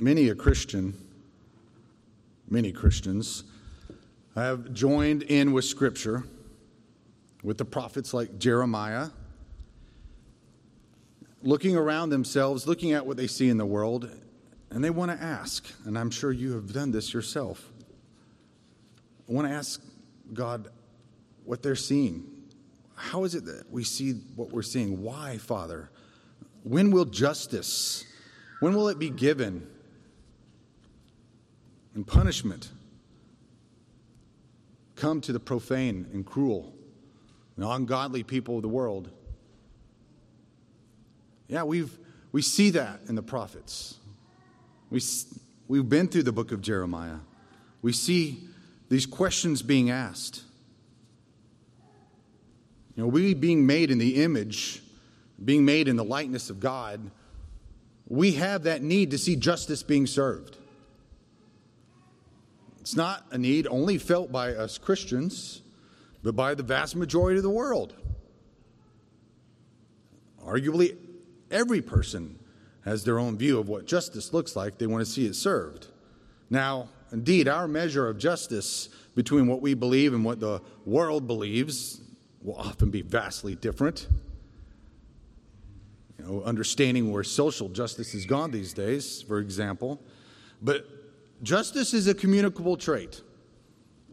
many a Christian, many Christians, have joined in with Scripture, with the prophets like Jeremiah, looking around themselves, looking at what they see in the world, and they want to ask, and I'm sure you have done this yourself. I want to ask God what they're seeing. How is it that we see what we're seeing? Why, Father? When will justice, when will it be given? And punishment come to the profane and cruel and ungodly people of the world. Yeah, we've, we see that in the prophets. We, we've been through the book of Jeremiah. We see these questions being asked. You know, we being made in the image, being made in the likeness of God, we have that need to see justice being served. It's not a need only felt by us Christians, but by the vast majority of the world. Arguably, every person has their own view of what justice looks like. They want to see it served. Now, indeed, our measure of justice between what we believe and what the world believes will often be vastly different. You know, understanding where social justice has gone these days, for example. But justice is a communicable trait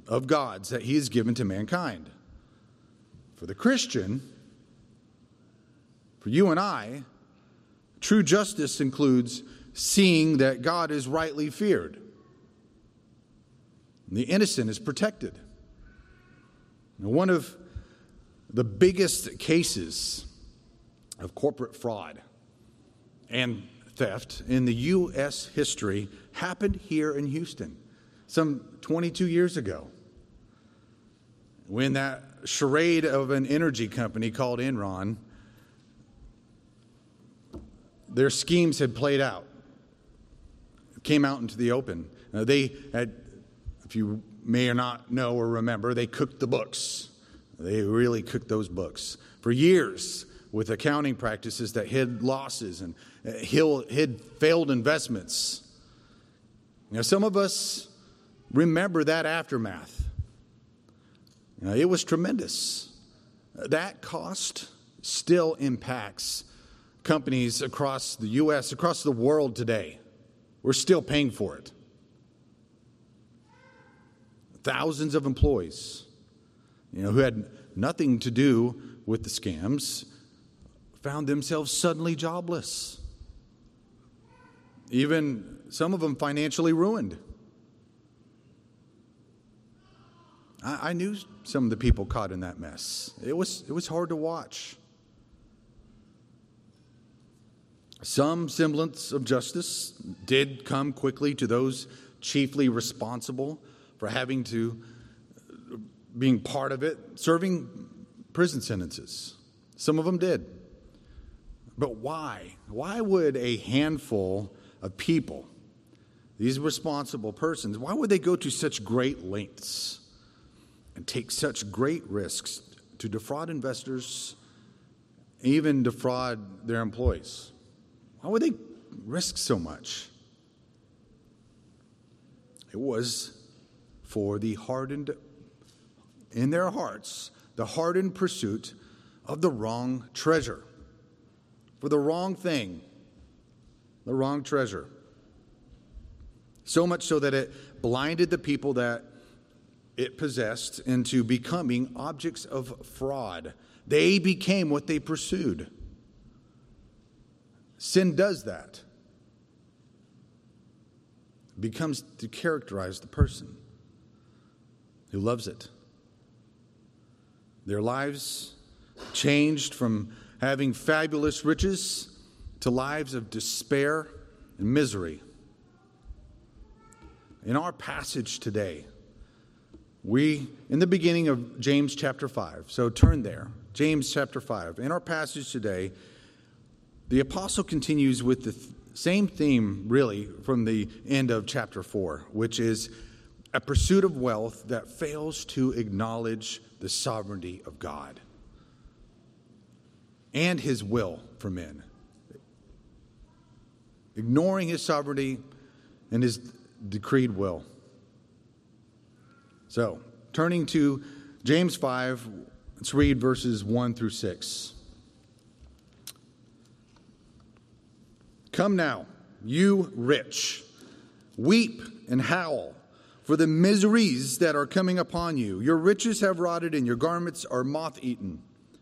of God's that He has given to mankind. For the Christian, for you and I, true justice includes seeing that God is rightly feared. And The innocent is protected. Now, one of the biggest cases of corporate fraud and theft in the U.S. history happened here in Houston some 22 years ago when that charade of an energy company called Enron, their schemes had played out, came out into the open. Uh, they had, if you may or not know or remember, they cooked the books. They really cooked those books for years with accounting practices that hid losses and uh, hid failed investments. Now, some of us remember that aftermath. It was tremendous. That cost still impacts companies across the U.S., across the world today. We're still paying for it. Thousands of employees, you know, who had nothing to do with the scams, found themselves suddenly jobless. Even some of them financially ruined. I, I knew some of the people caught in that mess. It was, it was hard to watch. Some semblance of justice did come quickly to those chiefly responsible for having to, uh, being part of it, serving prison sentences. Some of them did. But why? Why would a handful of people, these responsible persons, why would they go to such great lengths and take such great risks to defraud investors, even defraud their employees? Why would they risk so much? It was for the hardened, in their hearts, the hardened pursuit of the wrong treasure, for the wrong thing, the wrong treasure. So much so that it blinded the people that it possessed into becoming objects of fraud. They became what they pursued. Sin does that. Becomes to characterize the person who loves it. Their lives changed from having fabulous riches to lives of despair and misery. In our passage today, we, in the beginning of James chapter 5, so turn there, James chapter 5. In our passage today, the apostle continues with the th- same theme, really, from the end of chapter 4, which is a pursuit of wealth that fails to acknowledge the sovereignty of God and his will for men. Ignoring his sovereignty and his decreed will. So, turning to James 5, let's read verses 1 through 6. Come now, you rich, weep and howl for the miseries that are coming upon you. Your riches have rotted, and your garments are moth eaten.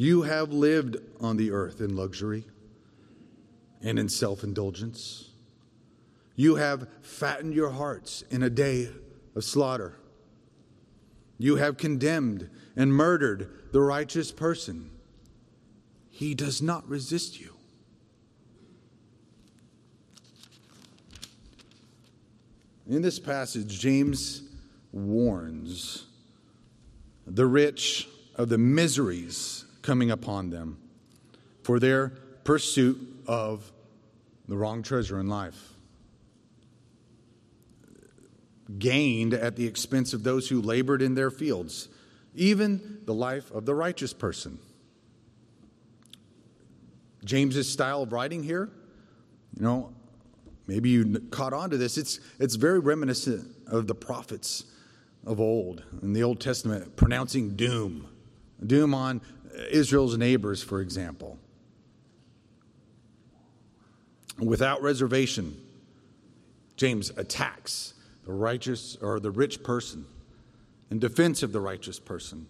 You have lived on the earth in luxury and in self indulgence. You have fattened your hearts in a day of slaughter. You have condemned and murdered the righteous person. He does not resist you. In this passage, James warns the rich of the miseries coming upon them for their pursuit of the wrong treasure in life gained at the expense of those who labored in their fields, even the life of the righteous person. James's style of writing here, you know, maybe you caught on to this. It's, it's very reminiscent of the prophets of old in the Old Testament pronouncing doom, doom on Israel's neighbors, for example. Without reservation, James attacks the righteous or the rich person in defense of the righteous person.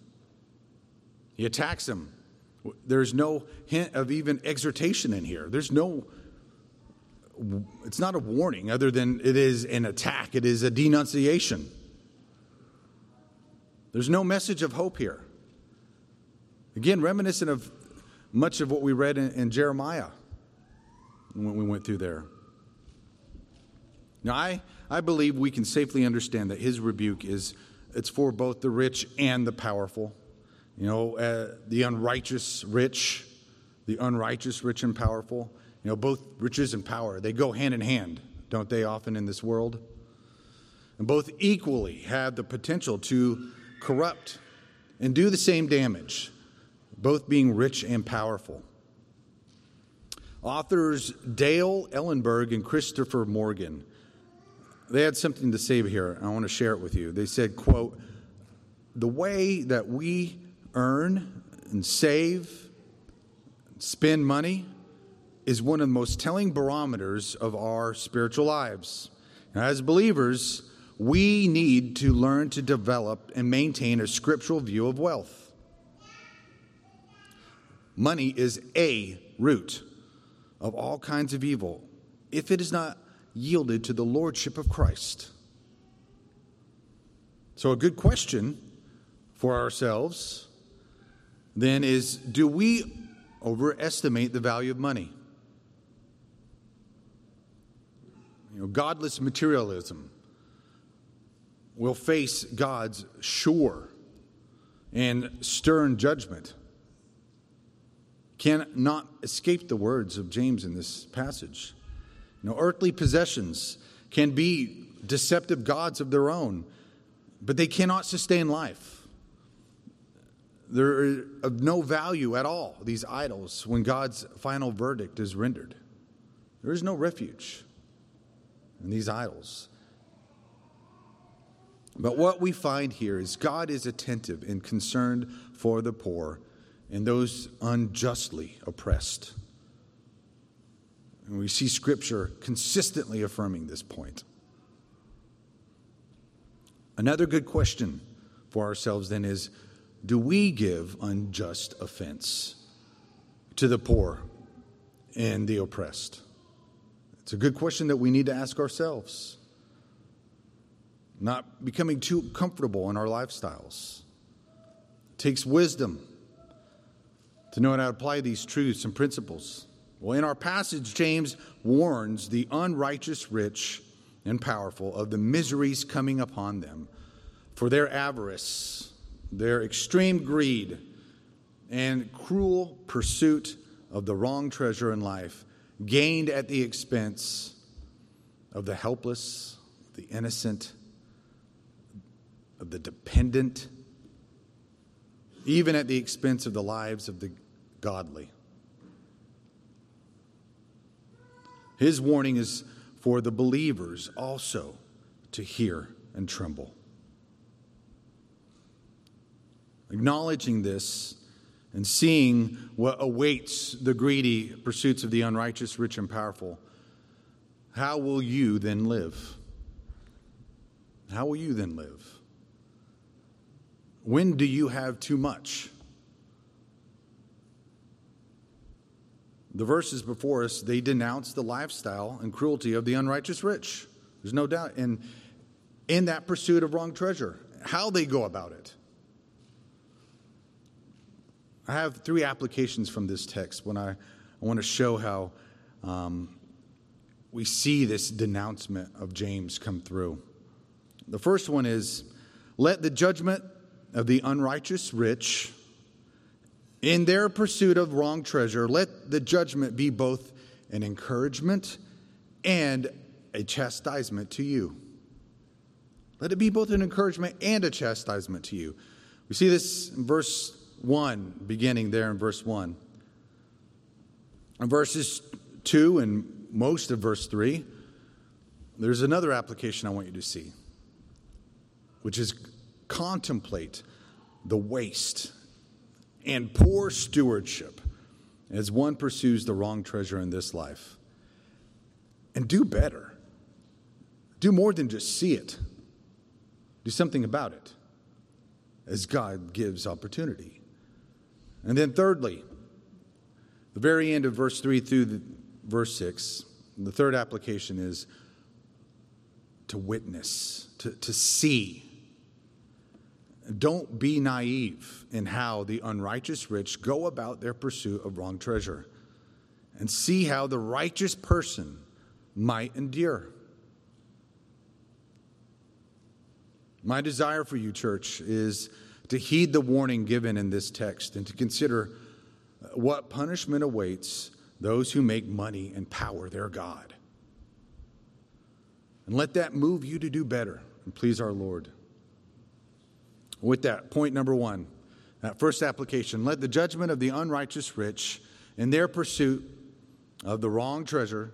He attacks him. There's no hint of even exhortation in here. There's no, it's not a warning other than it is an attack, it is a denunciation. There's no message of hope here. Again, reminiscent of much of what we read in, in Jeremiah when we went through there. Now, I, I believe we can safely understand that his rebuke is it's for both the rich and the powerful. You know, uh, the unrighteous rich, the unrighteous rich and powerful. You know, both riches and power, they go hand in hand, don't they, often in this world? And both equally have the potential to corrupt and do the same damage, both being rich and powerful. Authors Dale Ellenburg and Christopher Morgan they had something to say here. I want to share it with you. They said, quote, the way that we earn and save, spend money is one of the most telling barometers of our spiritual lives. As believers, we need to learn to develop and maintain a scriptural view of wealth. Money is a root of all kinds of evil if it is not yielded to the lordship of Christ. So, a good question for ourselves then is do we overestimate the value of money? You know, godless materialism will face God's sure and stern judgment. Cannot escape the words of James in this passage. Know, earthly possessions can be deceptive gods of their own, but they cannot sustain life. They're of no value at all, these idols, when God's final verdict is rendered. There is no refuge in these idols. But what we find here is God is attentive and concerned for the poor and those unjustly oppressed. And we see Scripture consistently affirming this point. Another good question for ourselves then is do we give unjust offense to the poor and the oppressed? It's a good question that we need to ask ourselves. Not becoming too comfortable in our lifestyles. It takes wisdom to know how to apply these truths and principles. Well, in our passage, James warns the unrighteous rich and powerful of the miseries coming upon them for their avarice, their extreme greed, and cruel pursuit of the wrong treasure in life, gained at the expense of the helpless, the innocent, of the dependent, even at the expense of the lives of the godly. His warning is for the believers also to hear and tremble. Acknowledging this and seeing what awaits the greedy pursuits of the unrighteous, rich, and powerful, how will you then live? How will you then live? When do you have too much? The verses before us, they denounce the lifestyle and cruelty of the unrighteous rich. There's no doubt. And in that pursuit of wrong treasure, how they go about it. I have three applications from this text when I, I want to show how um, we see this denouncement of James come through. The first one is let the judgment of the unrighteous rich in their pursuit of wrong treasure, let the judgment be both an encouragement and a chastisement to you. Let it be both an encouragement and a chastisement to you. We see this in verse 1, beginning there in verse 1. In verses 2 and most of verse 3, there's another application I want you to see, which is contemplate the waste and poor stewardship as one pursues the wrong treasure in this life. And do better. Do more than just see it, do something about it as God gives opportunity. And then, thirdly, the very end of verse 3 through verse 6, the third application is to witness, to, to see don't be naive in how the unrighteous rich go about their pursuit of wrong treasure and see how the righteous person might endure. My desire for you, church, is to heed the warning given in this text and to consider what punishment awaits those who make money and power their God. And let that move you to do better and please our Lord. With that, point number one, that first application let the judgment of the unrighteous rich in their pursuit of the wrong treasure,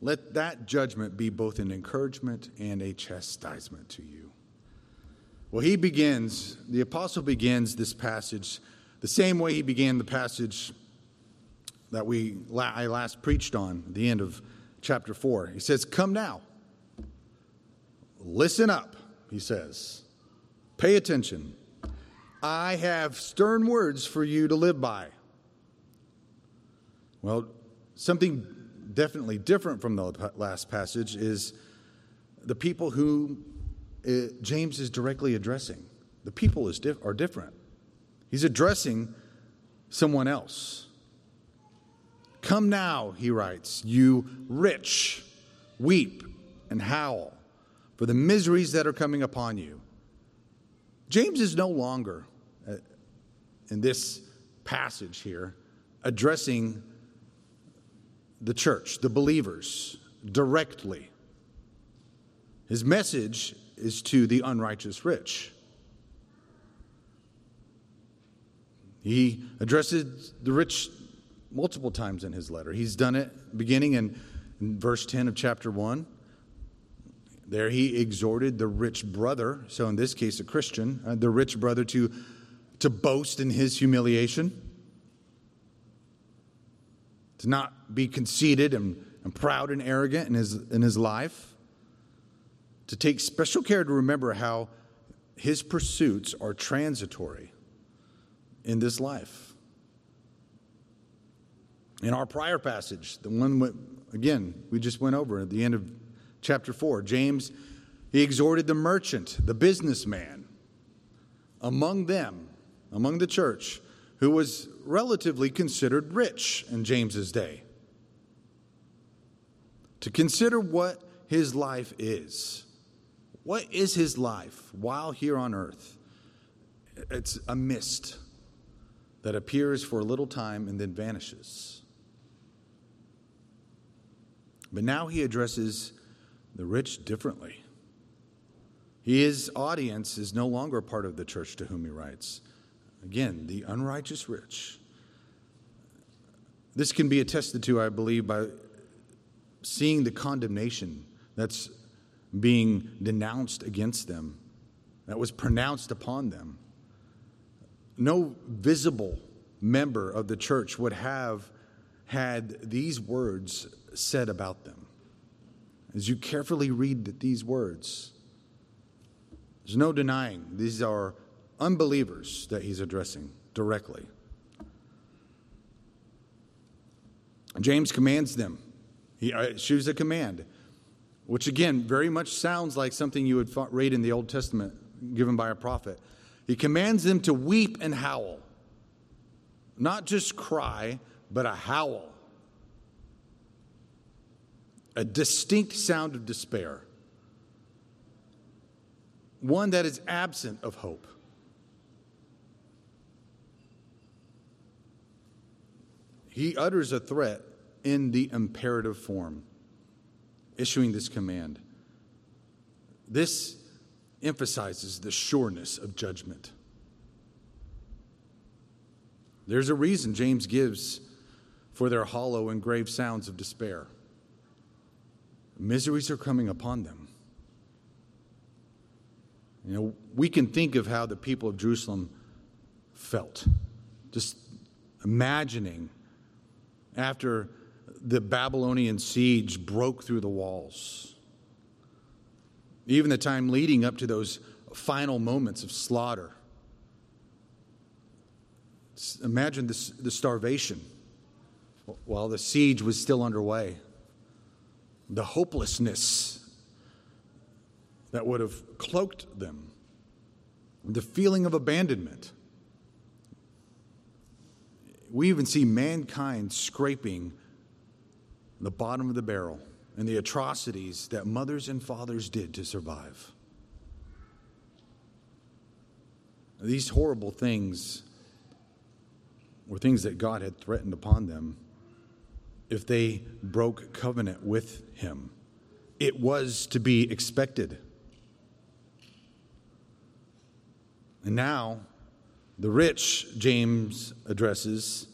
let that judgment be both an encouragement and a chastisement to you. Well, he begins, the apostle begins this passage the same way he began the passage that we I last preached on, the end of chapter 4. He says, Come now. Listen up, he says. Pay attention. I have stern words for you to live by. Well, something definitely different from the last passage is the people who uh, James is directly addressing. The people diff- are different. He's addressing someone else. Come now, he writes, you rich, weep and howl for the miseries that are coming upon you. James is no longer, in this passage here, addressing the church, the believers, directly. His message is to the unrighteous rich. He addresses the rich multiple times in his letter. He's done it beginning in, in verse 10 of chapter 1. There he exhorted the rich brother, so in this case a Christian, uh, the rich brother to, to boast in his humiliation, to not be conceited and, and proud and arrogant in his, in his life, to take special care to remember how his pursuits are transitory in this life. In our prior passage, the one, again, we just went over at the end of chapter 4. James, he exhorted the merchant, the businessman, among them, among the church, who was relatively considered rich in James's day. to consider what his life is. What is his life while here on earth? It's a mist that appears for a little time and then vanishes. But now he addresses the rich differently. His audience is no longer part of the church to whom he writes. Again, the unrighteous rich. This can be attested to, I believe, by seeing the condemnation that's being denounced against them, that was pronounced upon them. No visible member of the church would have had these words said about them. As you carefully read these words, there's no denying these are unbelievers that he's addressing directly. James commands them. He uh, issues a command, which again very much sounds like something you would read in the Old Testament given by a prophet. He commands them to weep and howl, not just cry, but a howl, a distinct sound of despair, one that is absent of hope. He utters a threat in the imperative form, issuing this command. This emphasizes the sureness of judgment. There's a reason James gives for their hollow and grave sounds of despair. Miseries are coming upon them. You know, we can think of how the people of Jerusalem felt, just imagining after the Babylonian siege broke through the walls. Even the time leading up to those final moments of slaughter. Imagine this, the starvation while the siege was still underway, the hopelessness that would have cloaked them, the feeling of abandonment. We even see mankind scraping the bottom of the barrel and the atrocities that mothers and fathers did to survive. These horrible things were things that God had threatened upon them if they broke covenant with Him. It was to be expected. And now, the rich, James addresses,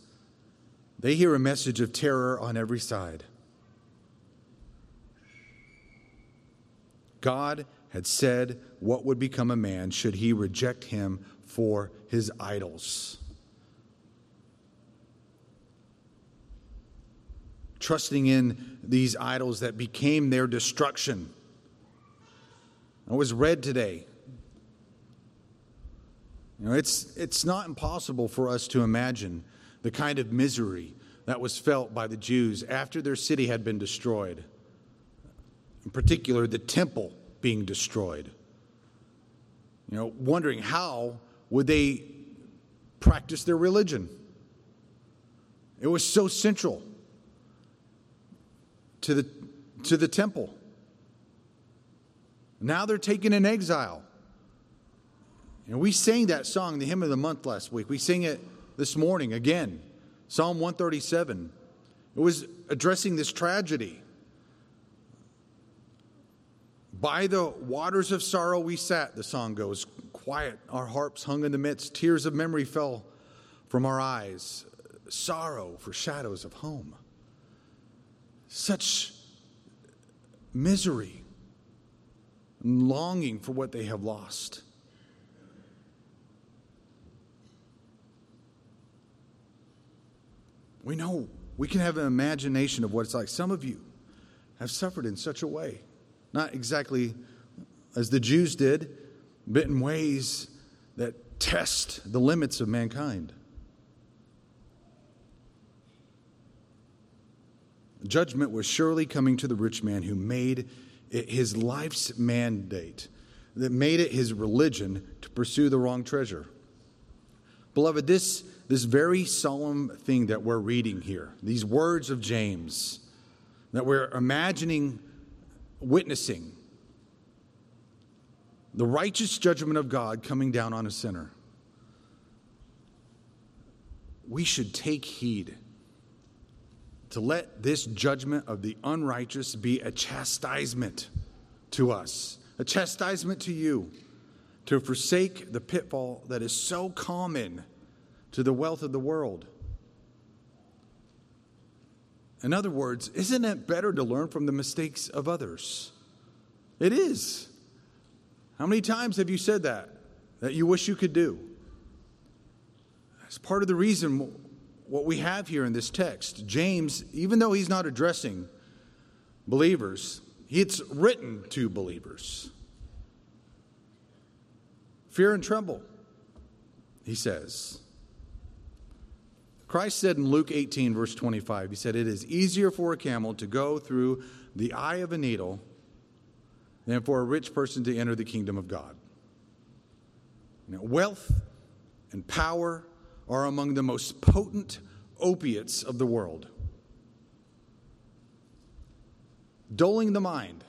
they hear a message of terror on every side. God had said what would become a man should he reject him for his idols. Trusting in these idols that became their destruction. It was read today. You know, it's, it's not impossible for us to imagine the kind of misery that was felt by the Jews after their city had been destroyed in particular, the temple being destroyed. You know, wondering how would they practice their religion? It was so central to the, to the temple. Now they're taken in exile. And we sang that song, the hymn of the month last week. We sang it this morning again, Psalm 137. It was addressing this tragedy. By the waters of sorrow we sat, the song goes. Quiet, our harps hung in the midst. Tears of memory fell from our eyes. Sorrow for shadows of home. Such misery longing for what they have lost. We know we can have an imagination of what it's like. Some of you have suffered in such a way. Not exactly as the Jews did, but in ways that test the limits of mankind. Judgment was surely coming to the rich man who made it his life's mandate, that made it his religion to pursue the wrong treasure. Beloved, this, this very solemn thing that we're reading here, these words of James, that we're imagining witnessing the righteous judgment of God coming down on a sinner, we should take heed to let this judgment of the unrighteous be a chastisement to us, a chastisement to you, to forsake the pitfall that is so common to the wealth of the world. In other words, isn't it better to learn from the mistakes of others? It is. How many times have you said that? That you wish you could do? That's part of the reason what we have here in this text. James, even though he's not addressing believers, it's written to believers. Fear and tremble, he says. Christ said in Luke 18, verse 25, He said, It is easier for a camel to go through the eye of a needle than for a rich person to enter the kingdom of God. Now, wealth and power are among the most potent opiates of the world. Dulling the mind,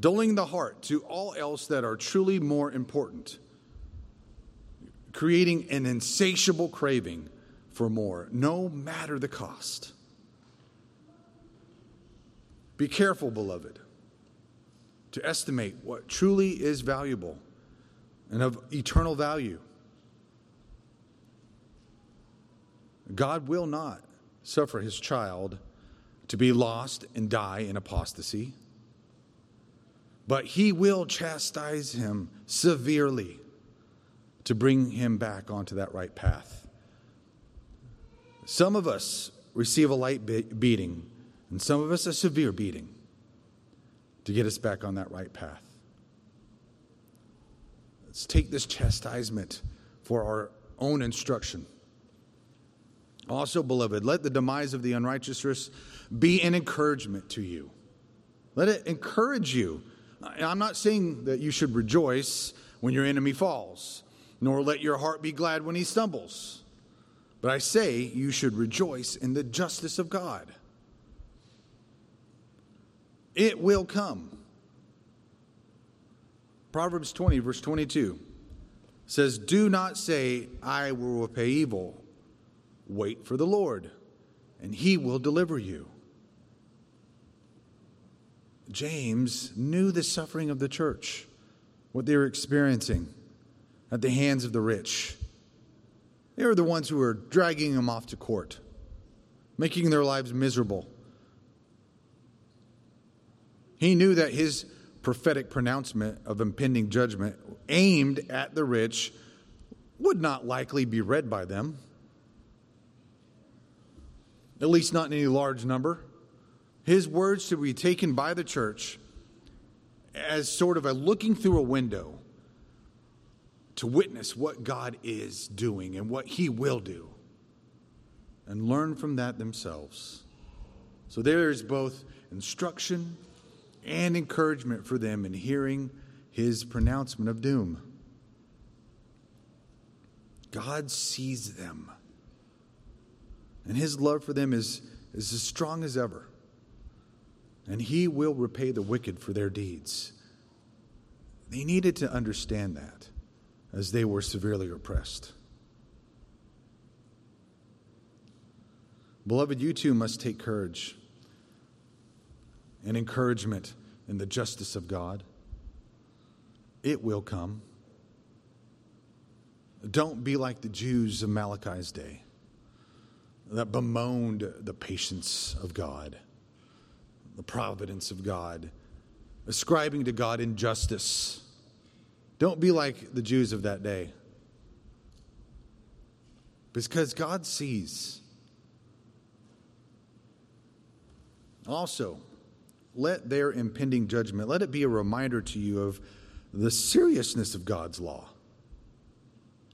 dulling the heart to all else that are truly more important, creating an insatiable craving for more, no matter the cost. Be careful, beloved, to estimate what truly is valuable and of eternal value. God will not suffer his child to be lost and die in apostasy, but he will chastise him severely to bring him back onto that right path. Some of us receive a light beating, and some of us a severe beating to get us back on that right path. Let's take this chastisement for our own instruction. Also, beloved, let the demise of the unrighteous be an encouragement to you. Let it encourage you. I'm not saying that you should rejoice when your enemy falls, nor let your heart be glad when he stumbles. But I say you should rejoice in the justice of God. It will come. Proverbs 20, verse 22 says, Do not say, I will repay evil Wait for the Lord, and he will deliver you. James knew the suffering of the church, what they were experiencing at the hands of the rich. They were the ones who were dragging him off to court, making their lives miserable. He knew that his prophetic pronouncement of impending judgment aimed at the rich would not likely be read by them at least not in any large number. His words should be taken by the church as sort of a looking through a window to witness what God is doing and what He will do and learn from that themselves. So there is both instruction and encouragement for them in hearing His pronouncement of doom. God sees them. And his love for them is, is as strong as ever. And he will repay the wicked for their deeds. They needed to understand that as they were severely oppressed. Beloved, you too must take courage and encouragement in the justice of God. It will come. Don't be like the Jews of Malachi's day that bemoaned the patience of God, the providence of God, ascribing to God injustice. Don't be like the Jews of that day. Because God sees. Also, let their impending judgment, let it be a reminder to you of the seriousness of God's law.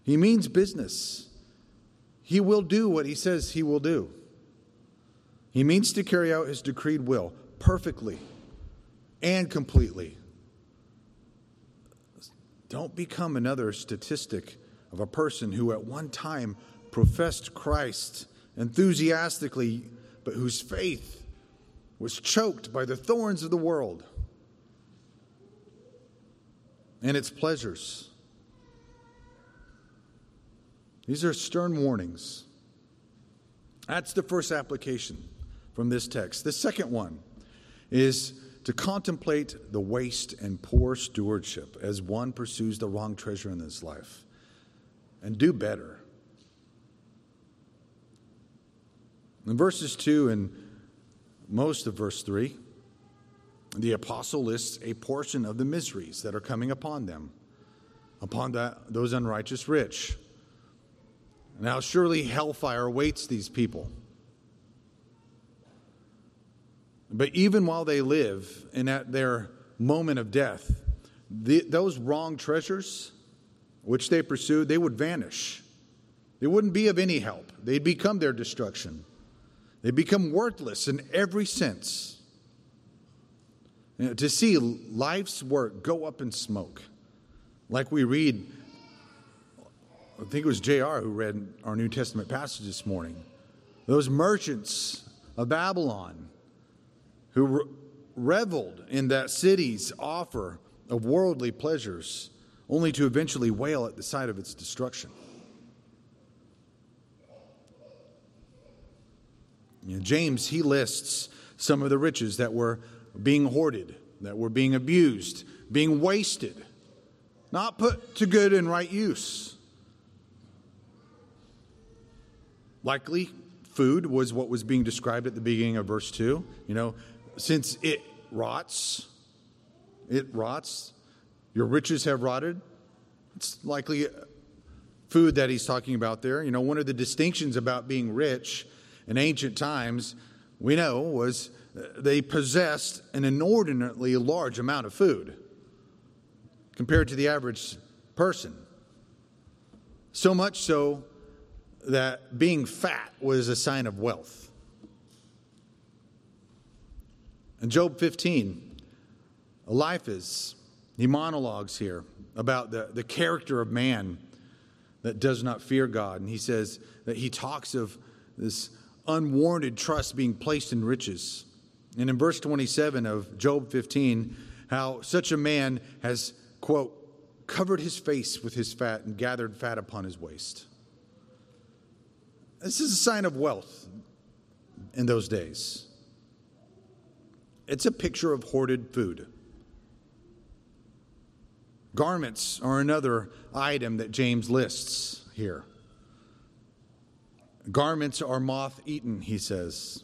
He means business. He will do what he says he will do. He means to carry out his decreed will perfectly and completely. Don't become another statistic of a person who at one time professed Christ enthusiastically, but whose faith was choked by the thorns of the world and its pleasures. These are stern warnings. That's the first application from this text. The second one is to contemplate the waste and poor stewardship as one pursues the wrong treasure in this life and do better. In verses 2 and most of verse 3, the apostle lists a portion of the miseries that are coming upon them, upon that, those unrighteous rich. Now, surely hellfire awaits these people. But even while they live and at their moment of death, the, those wrong treasures which they pursued, they would vanish. They wouldn't be of any help. They'd become their destruction. They'd become worthless in every sense. You know, to see life's work go up in smoke, like we read, I think it was JR who read our New Testament passage this morning. Those merchants of Babylon who re- reveled in that city's offer of worldly pleasures, only to eventually wail at the sight of its destruction. You know, James, he lists some of the riches that were being hoarded, that were being abused, being wasted, not put to good and right use. Likely, food was what was being described at the beginning of verse 2. You know, since it rots, it rots, your riches have rotted. It's likely food that he's talking about there. You know, one of the distinctions about being rich in ancient times, we know, was uh, they possessed an inordinately large amount of food compared to the average person. So much so that being fat was a sign of wealth. In Job 15, Eliphaz, he monologues here about the, the character of man that does not fear God. And he says that he talks of this unwarranted trust being placed in riches. And in verse 27 of Job 15, how such a man has, quote, covered his face with his fat and gathered fat upon his waist. This is a sign of wealth in those days. It's a picture of hoarded food. Garments are another item that James lists here. Garments are moth eaten, he says.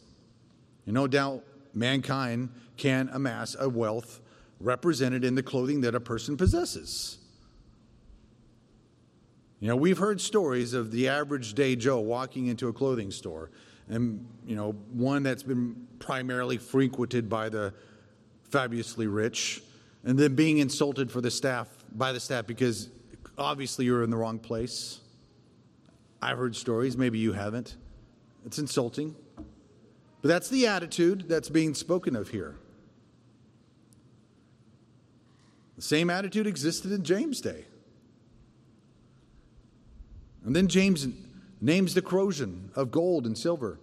And no doubt mankind can amass a wealth represented in the clothing that a person possesses. You know, we've heard stories of the average day Joe walking into a clothing store, and, you know, one that's been primarily frequented by the fabulously rich, and then being insulted for the staff by the staff because obviously you're in the wrong place. I've heard stories, maybe you haven't. It's insulting. But that's the attitude that's being spoken of here. The same attitude existed in James' day. And then James names the corrosion of gold and silver.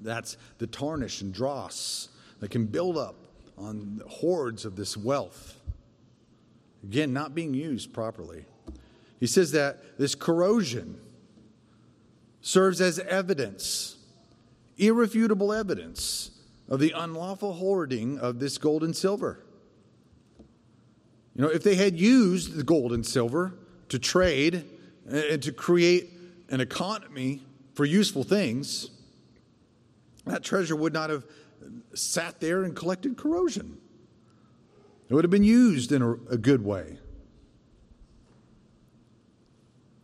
That's the tarnish and dross that can build up on hoards of this wealth. Again, not being used properly. He says that this corrosion serves as evidence, irrefutable evidence, of the unlawful hoarding of this gold and silver. You know, if they had used the gold and silver to trade and to create an economy for useful things, that treasure would not have sat there and collected corrosion. It would have been used in a, a good way.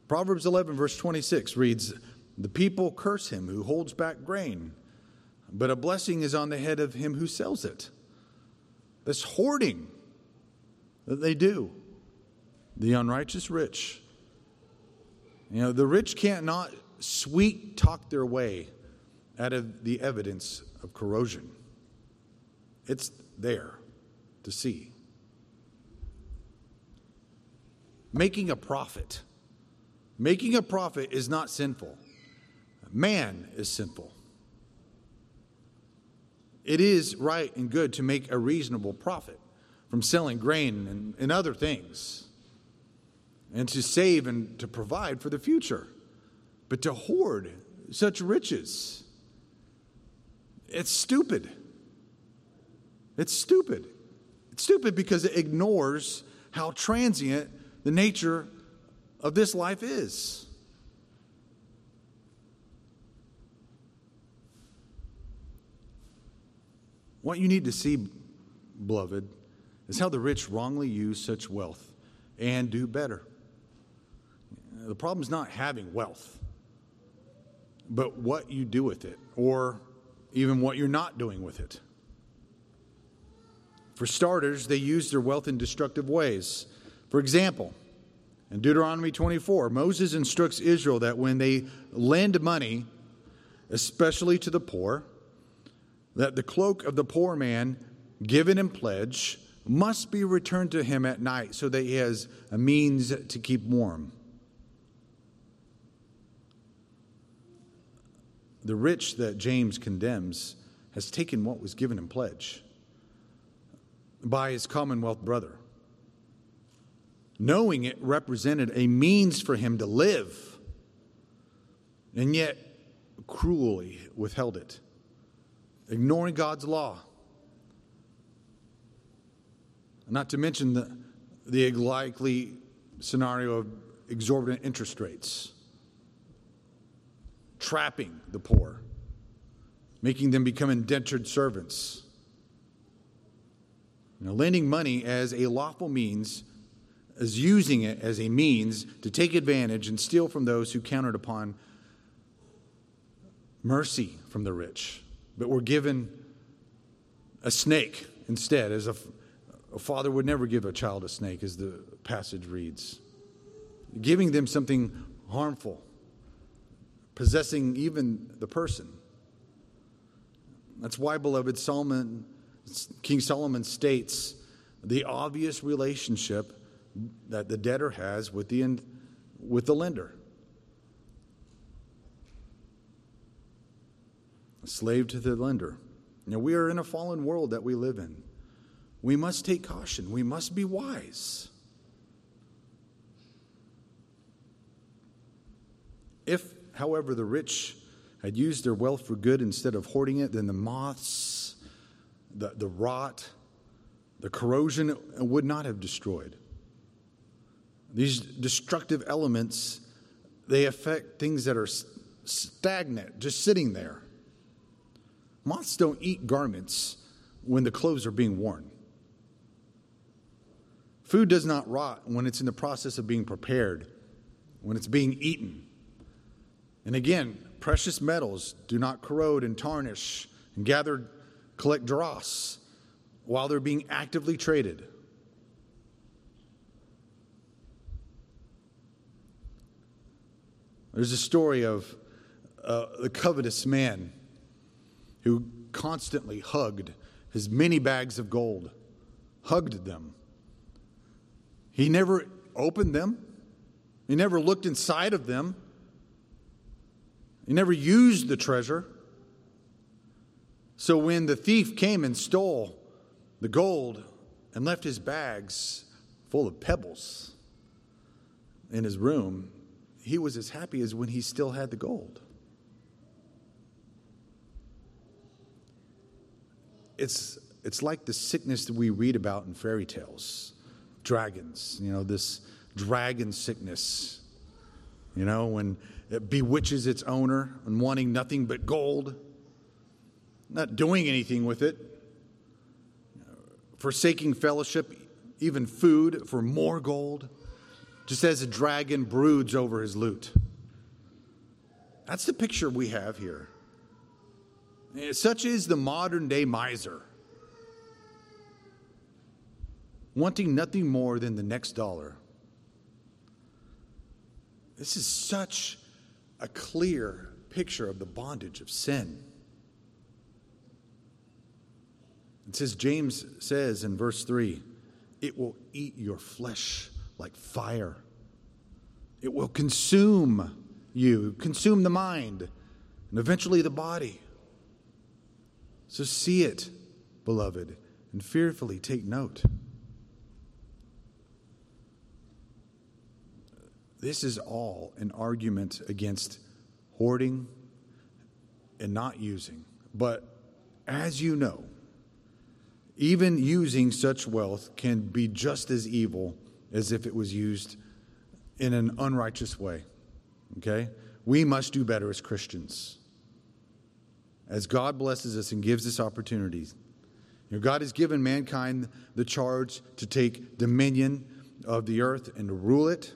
Proverbs 11, verse 26 reads The people curse him who holds back grain, but a blessing is on the head of him who sells it. This hoarding that they do, the unrighteous rich. You know, the rich can't not sweet talk their way out of the evidence of corrosion. It's there to see. Making a profit. Making a profit is not sinful. Man is sinful. it is right and good to make a reasonable profit from selling grain and, and other things, and to save and to provide for the future. But to hoard such riches, it's stupid. It's stupid. It's stupid because it ignores how transient the nature of this life is. What you need to see, beloved, is how the rich wrongly use such wealth and do better. The problem is not having wealth, but what you do with it, or even what you're not doing with it. For starters, they use their wealth in destructive ways. For example, in Deuteronomy 24, Moses instructs Israel that when they lend money, especially to the poor, that the cloak of the poor man given in pledge must be returned to him at night so that he has a means to keep warm. The rich that James condemns has taken what was given in pledge by his commonwealth brother, knowing it represented a means for him to live, and yet cruelly withheld it ignoring God's law. Not to mention the, the likely scenario of exorbitant interest rates, trapping the poor, making them become indentured servants. Know, lending money as a lawful means is using it as a means to take advantage and steal from those who counted upon mercy from the rich but were given a snake instead, as a, a father would never give a child a snake, as the passage reads. Giving them something harmful, possessing even the person. That's why, beloved, Solomon, King Solomon states the obvious relationship that the debtor has with the, with the lender. a slave to the lender. Now, we are in a fallen world that we live in. We must take caution, we must be wise. If, however, the rich had used their wealth for good instead of hoarding it, then the moths, the, the rot, the corrosion would not have destroyed. These destructive elements, they affect things that are stagnant, just sitting there. Moths don't eat garments when the clothes are being worn. Food does not rot when it's in the process of being prepared, when it's being eaten. And again, precious metals do not corrode and tarnish and gather, collect dross while they're being actively traded. There's a story of uh, the covetous man who constantly hugged his many bags of gold, hugged them. He never opened them, he never looked inside of them, he never used the treasure. So when the thief came and stole the gold and left his bags full of pebbles in his room, he was as happy as when he still had the gold. it's, it's like the sickness that we read about in fairy tales dragons, you know, this dragon sickness, you know, when it bewitches its owner and wanting nothing but gold, not doing anything with it, forsaking fellowship, even food for more gold, just as a dragon broods over his loot. That's the picture we have here. Eh, such is the modern day miser, wanting nothing more than the next dollar. This is such a clear picture of the bondage of sin. It says, James says in verse 3 it will eat your flesh like fire, it will consume you, consume the mind, and eventually the body. So see it, beloved, and fearfully take note. This is all an argument against hoarding and not using. But as you know, even using such wealth can be just as evil as if it was used in an unrighteous way. Okay? We must do better as Christians. As God blesses us and gives us opportunities. You know, God has given mankind the charge to take dominion of the earth and to rule it,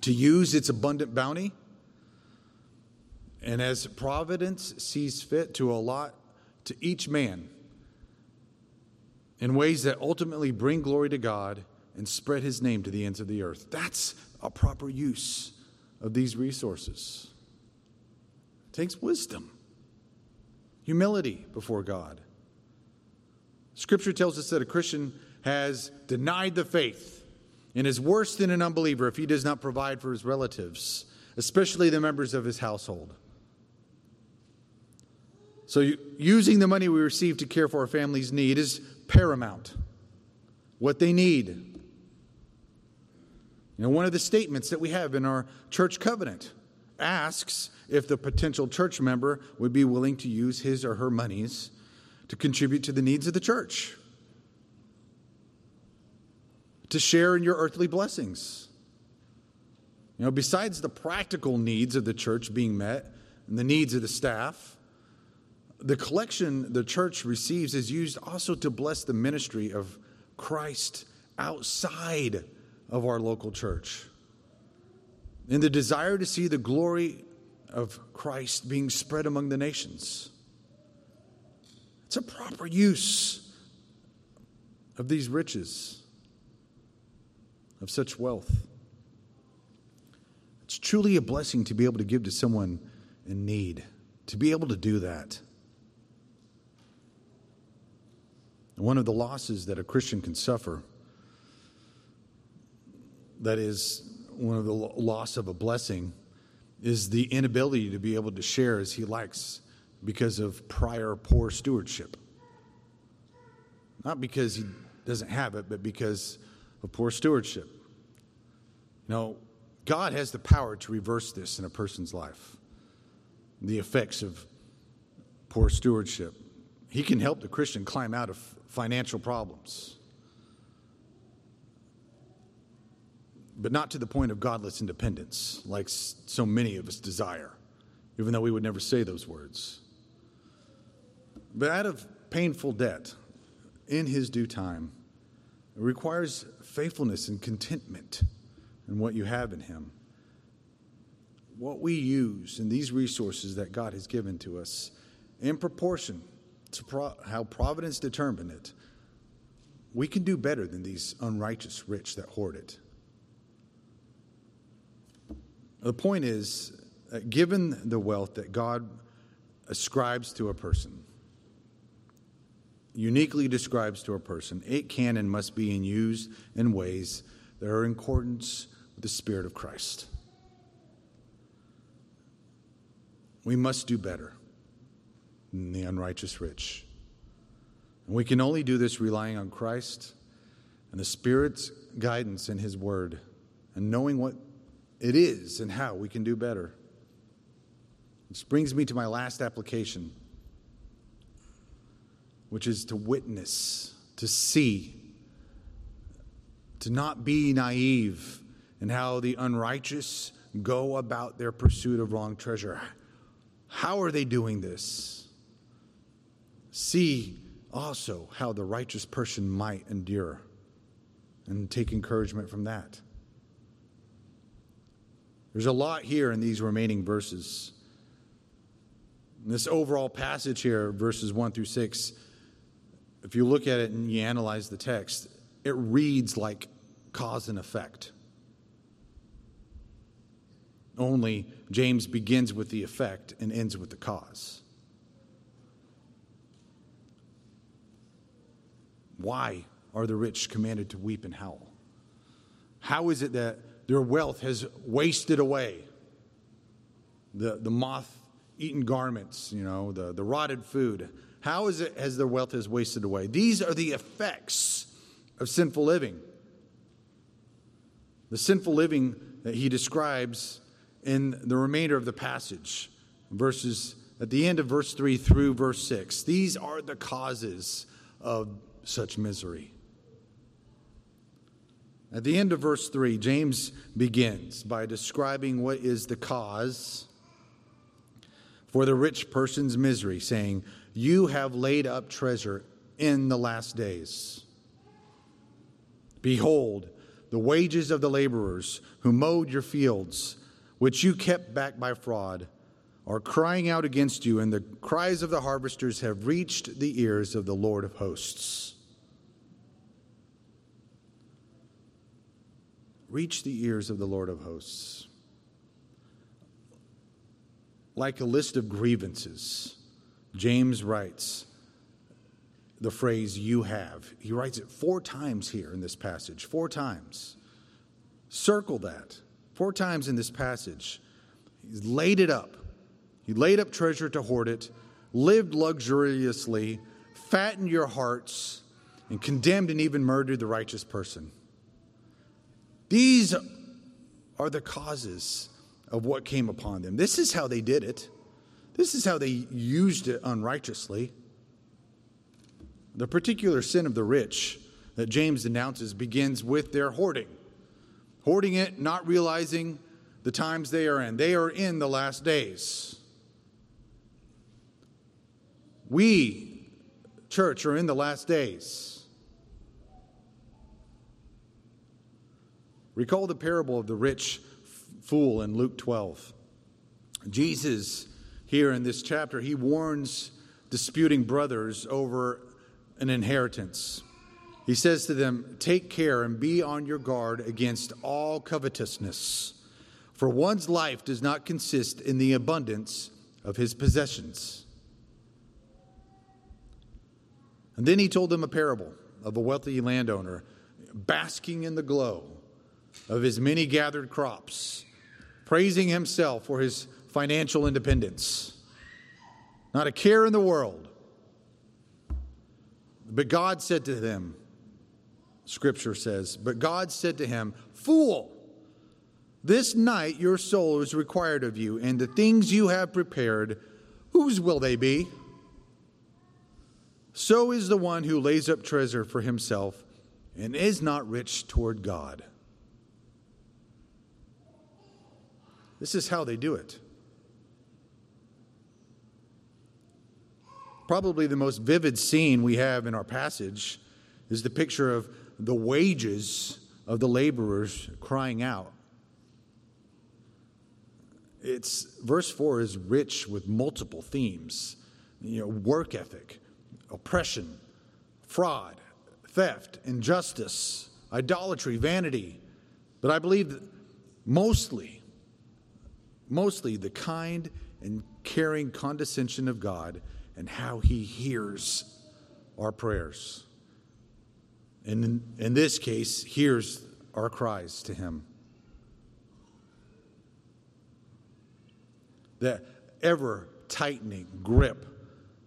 to use its abundant bounty. And as providence sees fit to allot to each man in ways that ultimately bring glory to God and spread his name to the ends of the earth. That's a proper use of these resources. It takes wisdom, humility before God. Scripture tells us that a Christian has denied the faith and is worse than an unbeliever if he does not provide for his relatives, especially the members of his household. So, using the money we receive to care for our family's need is paramount. What they need. You know, one of the statements that we have in our church covenant asks if the potential church member would be willing to use his or her monies to contribute to the needs of the church, to share in your earthly blessings. You know, besides the practical needs of the church being met and the needs of the staff, the collection the church receives is used also to bless the ministry of Christ outside of our local church. In the desire to see the glory of Christ being spread among the nations. It's a proper use of these riches, of such wealth. It's truly a blessing to be able to give to someone in need, to be able to do that. One of the losses that a Christian can suffer, that is one of the loss of a blessing, is the inability to be able to share as he likes because of prior poor stewardship. Not because he doesn't have it, but because of poor stewardship. You know, God has the power to reverse this in a person's life, the effects of poor stewardship. He can help the Christian climb out of financial problems, but not to the point of godless independence, like so many of us desire, even though we would never say those words. But out of painful debt, in his due time, it requires faithfulness and contentment in what you have in him. What we use in these resources that God has given to us in proportion to pro- how providence determined it, we can do better than these unrighteous rich that hoard it. The point is, that given the wealth that God ascribes to a person, uniquely describes to a person, it can and must be used in ways that are in accordance with the Spirit of Christ. We must do better than the unrighteous rich. And we can only do this relying on Christ and the Spirit's guidance in His Word and knowing what it is and how we can do better. Which brings me to my last application, which is to witness, to see, to not be naive in how the unrighteous go about their pursuit of wrong treasure. How are they doing this? see also how the righteous person might endure and take encouragement from that. There's a lot here in these remaining verses. In this overall passage here, verses 1 through 6, if you look at it and you analyze the text, it reads like cause and effect. Only James begins with the effect and ends with the cause. Why are the rich commanded to weep and howl? How is it that their wealth has wasted away? The, the moth eaten garments, you know, the, the rotted food. How is it as their wealth is wasted away? These are the effects of sinful living. The sinful living that he describes in the remainder of the passage, verses at the end of verse 3 through verse 6. These are the causes of such misery. At the end of verse 3, James begins by describing what is the cause for the rich person's misery, saying, You have laid up treasure in the last days. Behold, the wages of the laborers who mowed your fields, which you kept back by fraud, are crying out against you, and the cries of the harvesters have reached the ears of the Lord of hosts. Reach the ears of the Lord of hosts. Like a list of grievances, James writes the phrase you have. He writes it four times here in this passage, four times. Circle that. Four times in this passage. He's laid it up he laid up treasure to hoard it, lived luxuriously, fattened your hearts, and condemned and even murdered the righteous person. These are the causes of what came upon them. This is how they did it. This is how they used it unrighteously. The particular sin of the rich that James denounces begins with their hoarding. Hoarding it, not realizing the times they are in. They are in the last days. We, church, are in the last days. Recall the parable of the rich fool in Luke 12. Jesus, here in this chapter, he warns disputing brothers over an inheritance. He says to them, Take care and be on your guard against all covetousness, for one's life does not consist in the abundance of his possessions. And then he told them a parable of a wealthy landowner basking in the glow of his many gathered crops, praising himself for his financial independence. Not a care in the world. But God said to them, Scripture says, but God said to him, Fool, this night your soul is required of you, and the things you have prepared, whose will they be? So is the one who lays up treasure for himself and is not rich toward God. This is how they do it. Probably the most vivid scene we have in our passage is the picture of the wages of the laborers crying out. It's verse 4 is rich with multiple themes. You know, work ethic, oppression, fraud, theft, injustice, idolatry, vanity. But I believe that mostly, mostly the kind and caring condescension of God and how He hears our prayers. And in, in this case, hears our cries to Him. The ever tightening grip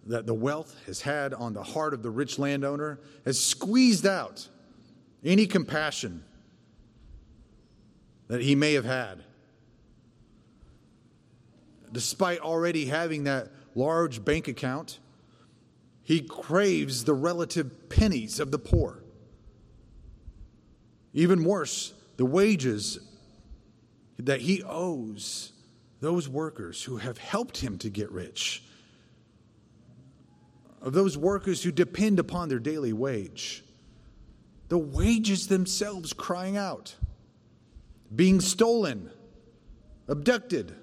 that the wealth has had on the heart of the rich landowner has squeezed out any compassion that he may have had. Despite already having that large bank account, he craves the relative pennies of the poor. Even worse, the wages that he owes those workers who have helped him to get rich of those workers who depend upon their daily wage. The wages themselves crying out, being stolen, abducted.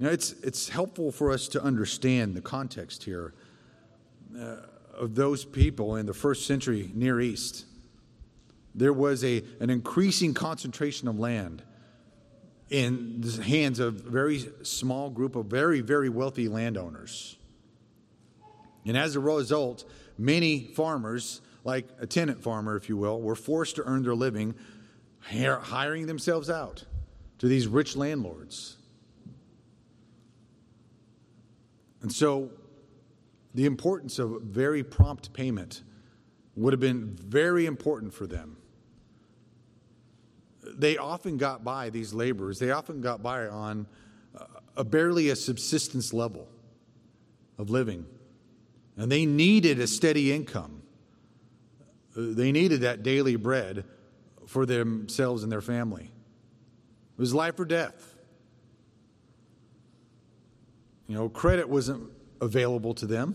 You know, it's, it's helpful for us to understand the context here uh, of those people in the first century Near East. There was a, an increasing concentration of land in the hands of a very small group of very, very wealthy landowners. And as a result, many farmers, like a tenant farmer, if you will, were forced to earn their living hiring themselves out to these rich landlords. And so the importance of very prompt payment would have been very important for them. They often got by, these laborers, they often got by on uh, a barely a subsistence level of living. And they needed a steady income. They needed that daily bread for themselves and their family. It was life or death. You know, credit wasn't available to them,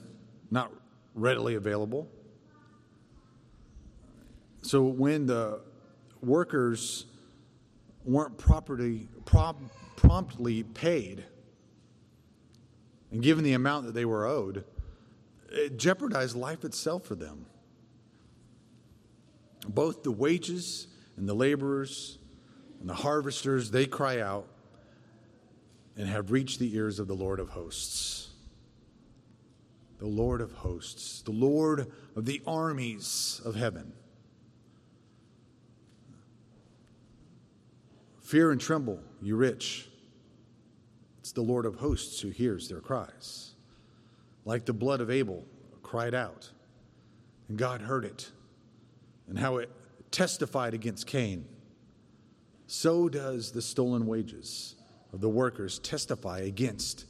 not readily available. So when the workers weren't properly, prom, promptly paid and given the amount that they were owed, it jeopardized life itself for them. Both the wages and the laborers and the harvesters, they cry out and have reached the ears of the Lord of hosts. The Lord of hosts, the Lord of the armies of heaven. Fear and tremble, you rich. It's the Lord of hosts who hears their cries. Like the blood of Abel cried out, and God heard it, and how it testified against Cain. So does the stolen wages of the workers testify against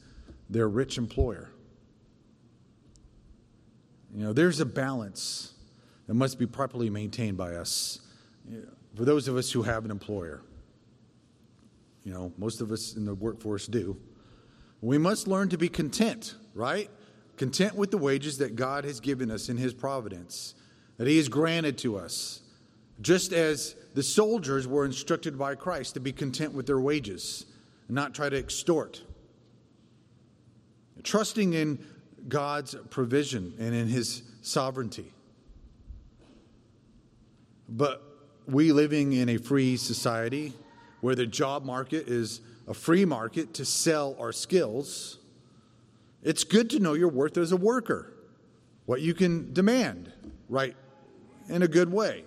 their rich employer. You know, there's a balance that must be properly maintained by us. For those of us who have an employer, you know, most of us in the workforce do. We must learn to be content, right? Content with the wages that God has given us in His providence, that He has granted to us. Just as the soldiers were instructed by Christ to be content with their wages, not try to extort. Trusting in God's provision and in His sovereignty. But we living in a free society where the job market is a free market to sell our skills, it's good to know your worth as a worker, what you can demand, right, in a good way.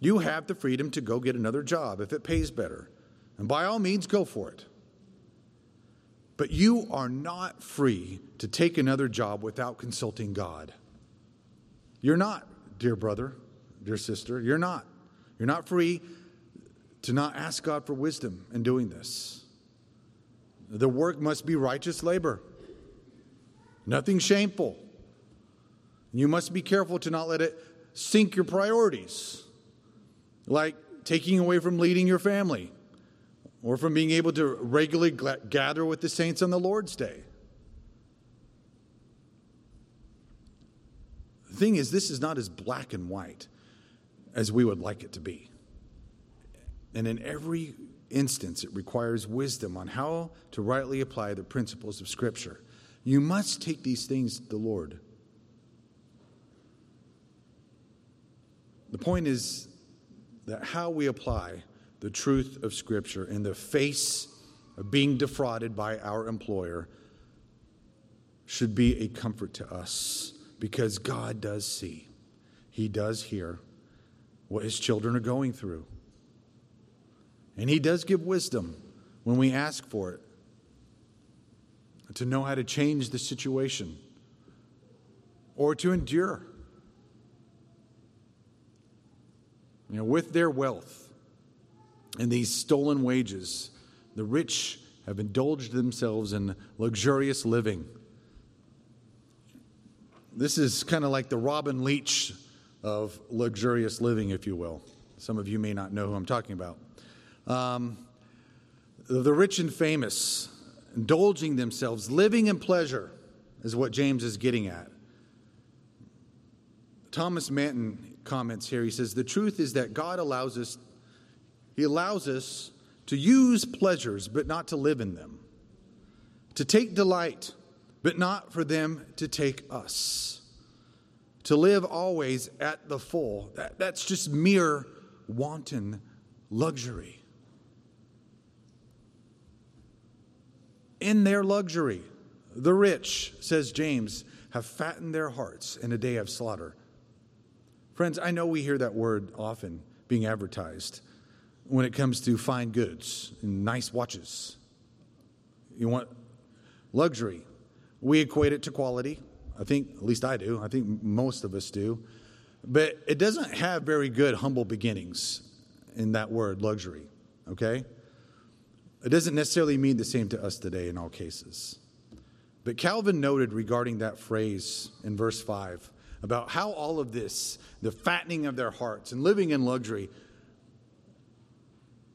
You have the freedom to go get another job if it pays better. And by all means, go for it. But you are not free to take another job without consulting God. You're not, dear brother, dear sister. You're not. You're not free to not ask God for wisdom in doing this. The work must be righteous labor, nothing shameful. You must be careful to not let it sink your priorities, like taking away from leading your family or from being able to regularly gather with the saints on the Lord's day. The thing is, this is not as black and white as we would like it to be. And in every instance, it requires wisdom on how to rightly apply the principles of Scripture. You must take these things to the Lord. The point is that how we apply the truth of Scripture in the face of being defrauded by our employer should be a comfort to us because God does see, He does hear what His children are going through. And He does give wisdom when we ask for it to know how to change the situation or to endure. You know, with their wealth and these stolen wages, the rich have indulged themselves in luxurious living. This is kind of like the Robin Leach of luxurious living, if you will. Some of you may not know who I'm talking about. Um, the rich and famous, indulging themselves, living in pleasure, is what James is getting at. Thomas Manton comments here. He says, The truth is that God allows us, He allows us to use pleasures, but not to live in them, to take delight, but not for them to take us, to live always at the full. That, that's just mere wanton luxury. in their luxury. The rich, says James, have fattened their hearts in a day of slaughter. Friends, I know we hear that word often being advertised when it comes to fine goods and nice watches. You want luxury. We equate it to quality. I think, at least I do. I think most of us do. But it doesn't have very good humble beginnings in that word, luxury, okay? It doesn't necessarily mean the same to us today in all cases. But Calvin noted regarding that phrase in verse 5 about how all of this, the fattening of their hearts and living in luxury,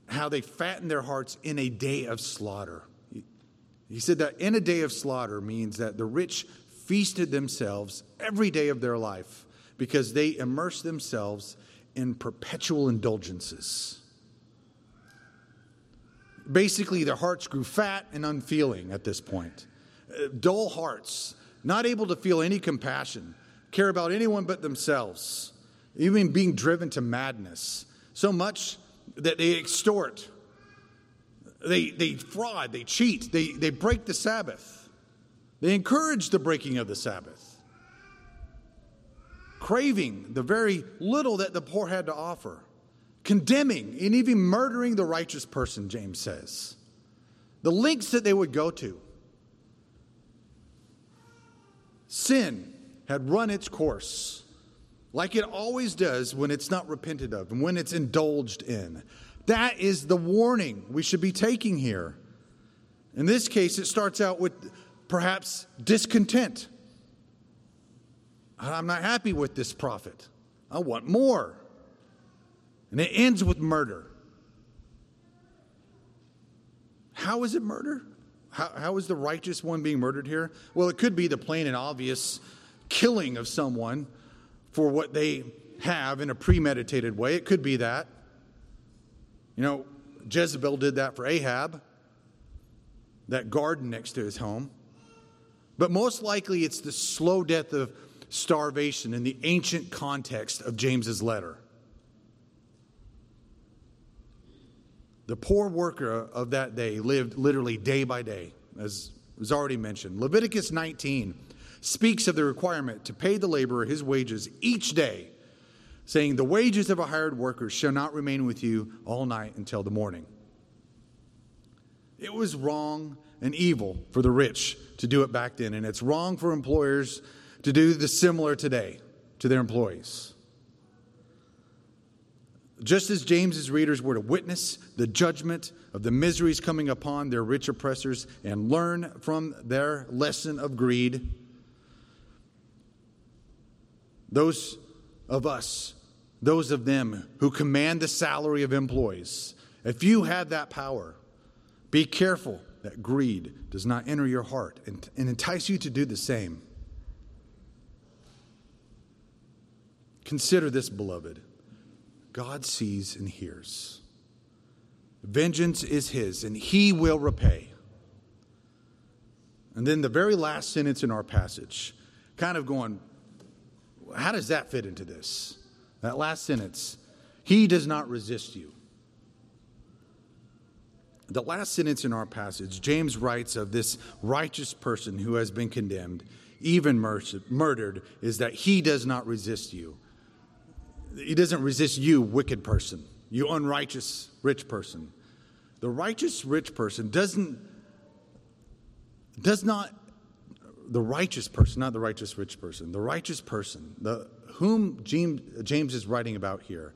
how they fatten their hearts in a day of slaughter. He said that in a day of slaughter means that the rich feasted themselves every day of their life because they immersed themselves in perpetual indulgences. Basically, their hearts grew fat and unfeeling at this point. Uh, dull hearts, not able to feel any compassion, care about anyone but themselves, even being driven to madness. So much that they extort, they, they fraud, they cheat, they, they break the Sabbath, they encourage the breaking of the Sabbath, craving the very little that the poor had to offer, condemning and even murdering the righteous person, James says. The lengths that they would go to. Sin had run its course like it always does when it's not repented of and when it's indulged in. That is the warning we should be taking here. In this case, it starts out with perhaps discontent. I'm not happy with this profit. I want more. And it ends with murder. How is it murder? How, how is the righteous one being murdered here? Well, it could be the plain and obvious killing of someone for what they have in a premeditated way. It could be that. You know, Jezebel did that for Ahab, that garden next to his home. But most likely it's the slow death of starvation in the ancient context of James's letter. The poor worker of that day lived literally day by day, as was already mentioned. Leviticus 19 speaks of the requirement to pay the laborer his wages each day, saying, The wages of a hired worker shall not remain with you all night until the morning. It was wrong and evil for the rich to do it back then, and it's wrong for employers to do the similar today to their employees. Just as James's readers were to witness the judgment of the miseries coming upon their rich oppressors and learn from their lesson of greed, those of us, those of them who command the salary of employees, if you have that power, be careful that greed does not enter your heart and, and entice you to do the same. Consider this, beloved God sees and hears. Vengeance is his, and he will repay. And then the very last sentence in our passage, kind of going how does that fit into this? That last sentence, he does not resist you. The last sentence in our passage, James writes of this righteous person who has been condemned, even murdered, is that he does not resist you. He doesn't resist you, wicked person, you unrighteous rich person. The righteous rich person doesn't does not the righteous person, not the righteous rich person, the righteous person, the, whom James, James is writing about here,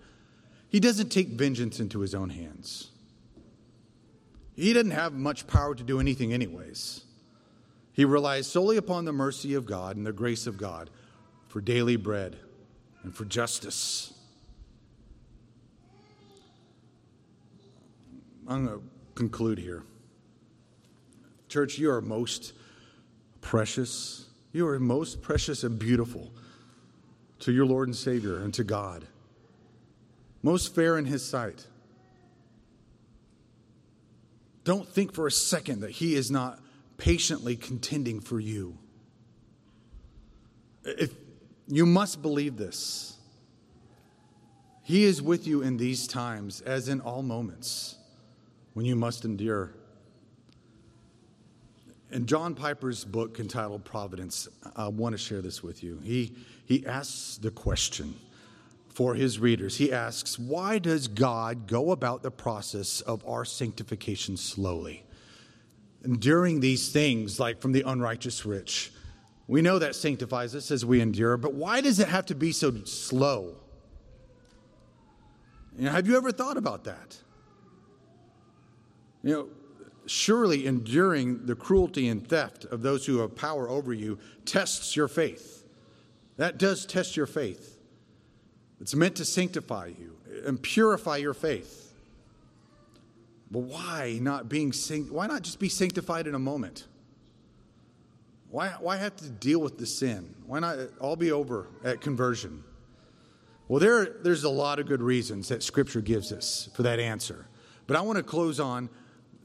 he doesn't take vengeance into his own hands. He didn't have much power to do anything, anyways. He relies solely upon the mercy of God and the grace of God for daily bread and for justice. I'm going to conclude here. Church, you are most precious. You are most precious and beautiful to your Lord and Savior and to God. Most fair in His sight. Don't think for a second that He is not patiently contending for you. If you must believe this. He is with you in these times, as in all moments when you must endure in John Piper's book entitled Providence, I want to share this with you. He, he asks the question for his readers. He asks, Why does God go about the process of our sanctification slowly? enduring these things like from the unrighteous rich. We know that sanctifies us as we endure, but why does it have to be so slow? You know, have you ever thought about that? You know, surely enduring the cruelty and theft of those who have power over you tests your faith. That does test your faith. It's meant to sanctify you and purify your faith. But why not being why not just be sanctified in a moment? Why, why have to deal with the sin? Why not all be over at conversion? Well, there, there's a lot of good reasons that Scripture gives us for that answer. But I want to close on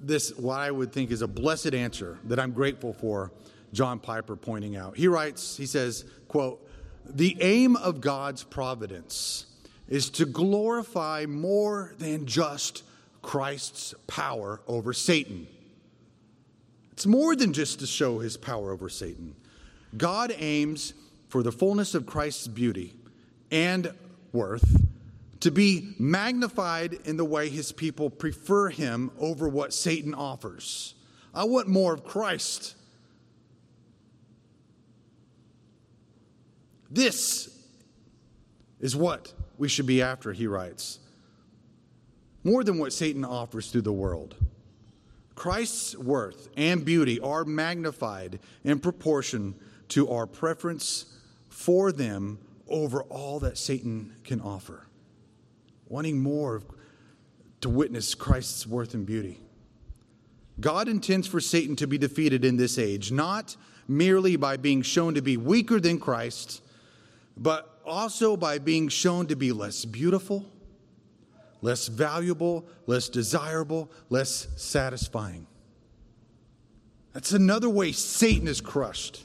this, what I would think is a blessed answer that I'm grateful for, John Piper pointing out. He writes, he says, quote, the aim of God's providence is to glorify more than just Christ's power over Satan. It's more than just to show his power over Satan. God aims for the fullness of Christ's beauty and worth to be magnified in the way his people prefer him over what Satan offers. I want more of Christ. This is what we should be after, he writes. More than what Satan offers through the world. Christ's worth and beauty are magnified in proportion to our preference for them over all that Satan can offer wanting more to witness Christ's worth and beauty. God intends for Satan to be defeated in this age, not merely by being shown to be weaker than Christ, but also by being shown to be less beautiful, less valuable, less desirable, less satisfying. That's another way Satan is crushed.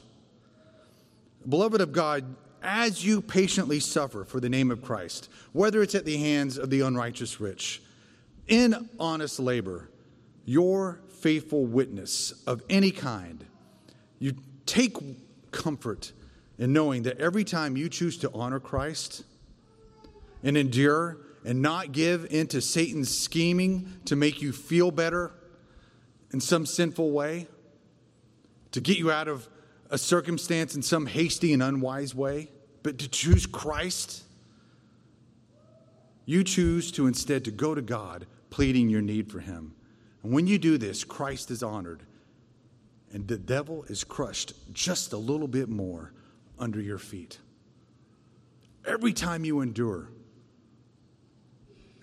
Beloved of God, as you patiently suffer for the name of Christ, whether it's at the hands of the unrighteous rich, in honest labor, your faithful witness of any kind, you take comfort in knowing that every time you choose to honor Christ and endure and not give into Satan's scheming to make you feel better in some sinful way, to get you out of a circumstance in some hasty and unwise way, but to choose Christ, you choose to instead to go to God pleading your need for him. And when you do this, Christ is honored and the devil is crushed just a little bit more under your feet. Every time you endure,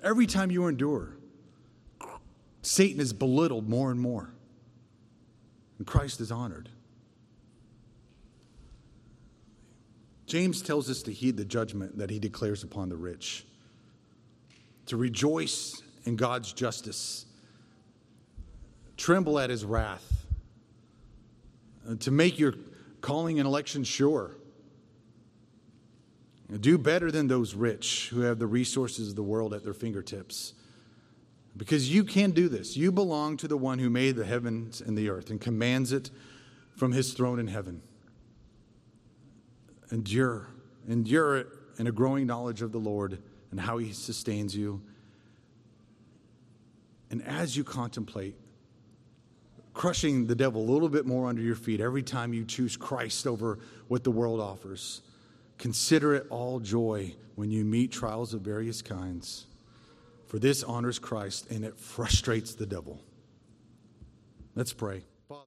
every time you endure, Satan is belittled more and more, and Christ is honored. James tells us to heed the judgment that he declares upon the rich, to rejoice in God's justice, tremble at his wrath, uh, to make your calling and election sure. Do better than those rich who have the resources of the world at their fingertips. Because you can do this. You belong to the one who made the heavens and the earth and commands it from his throne in heaven endure. Endure it in a growing knowledge of the Lord and how He sustains you. And as you contemplate crushing the devil a little bit more under your feet every time you choose Christ over what the world offers, consider it all joy when you meet trials of various kinds. For this honors Christ and it frustrates the devil. Let's pray.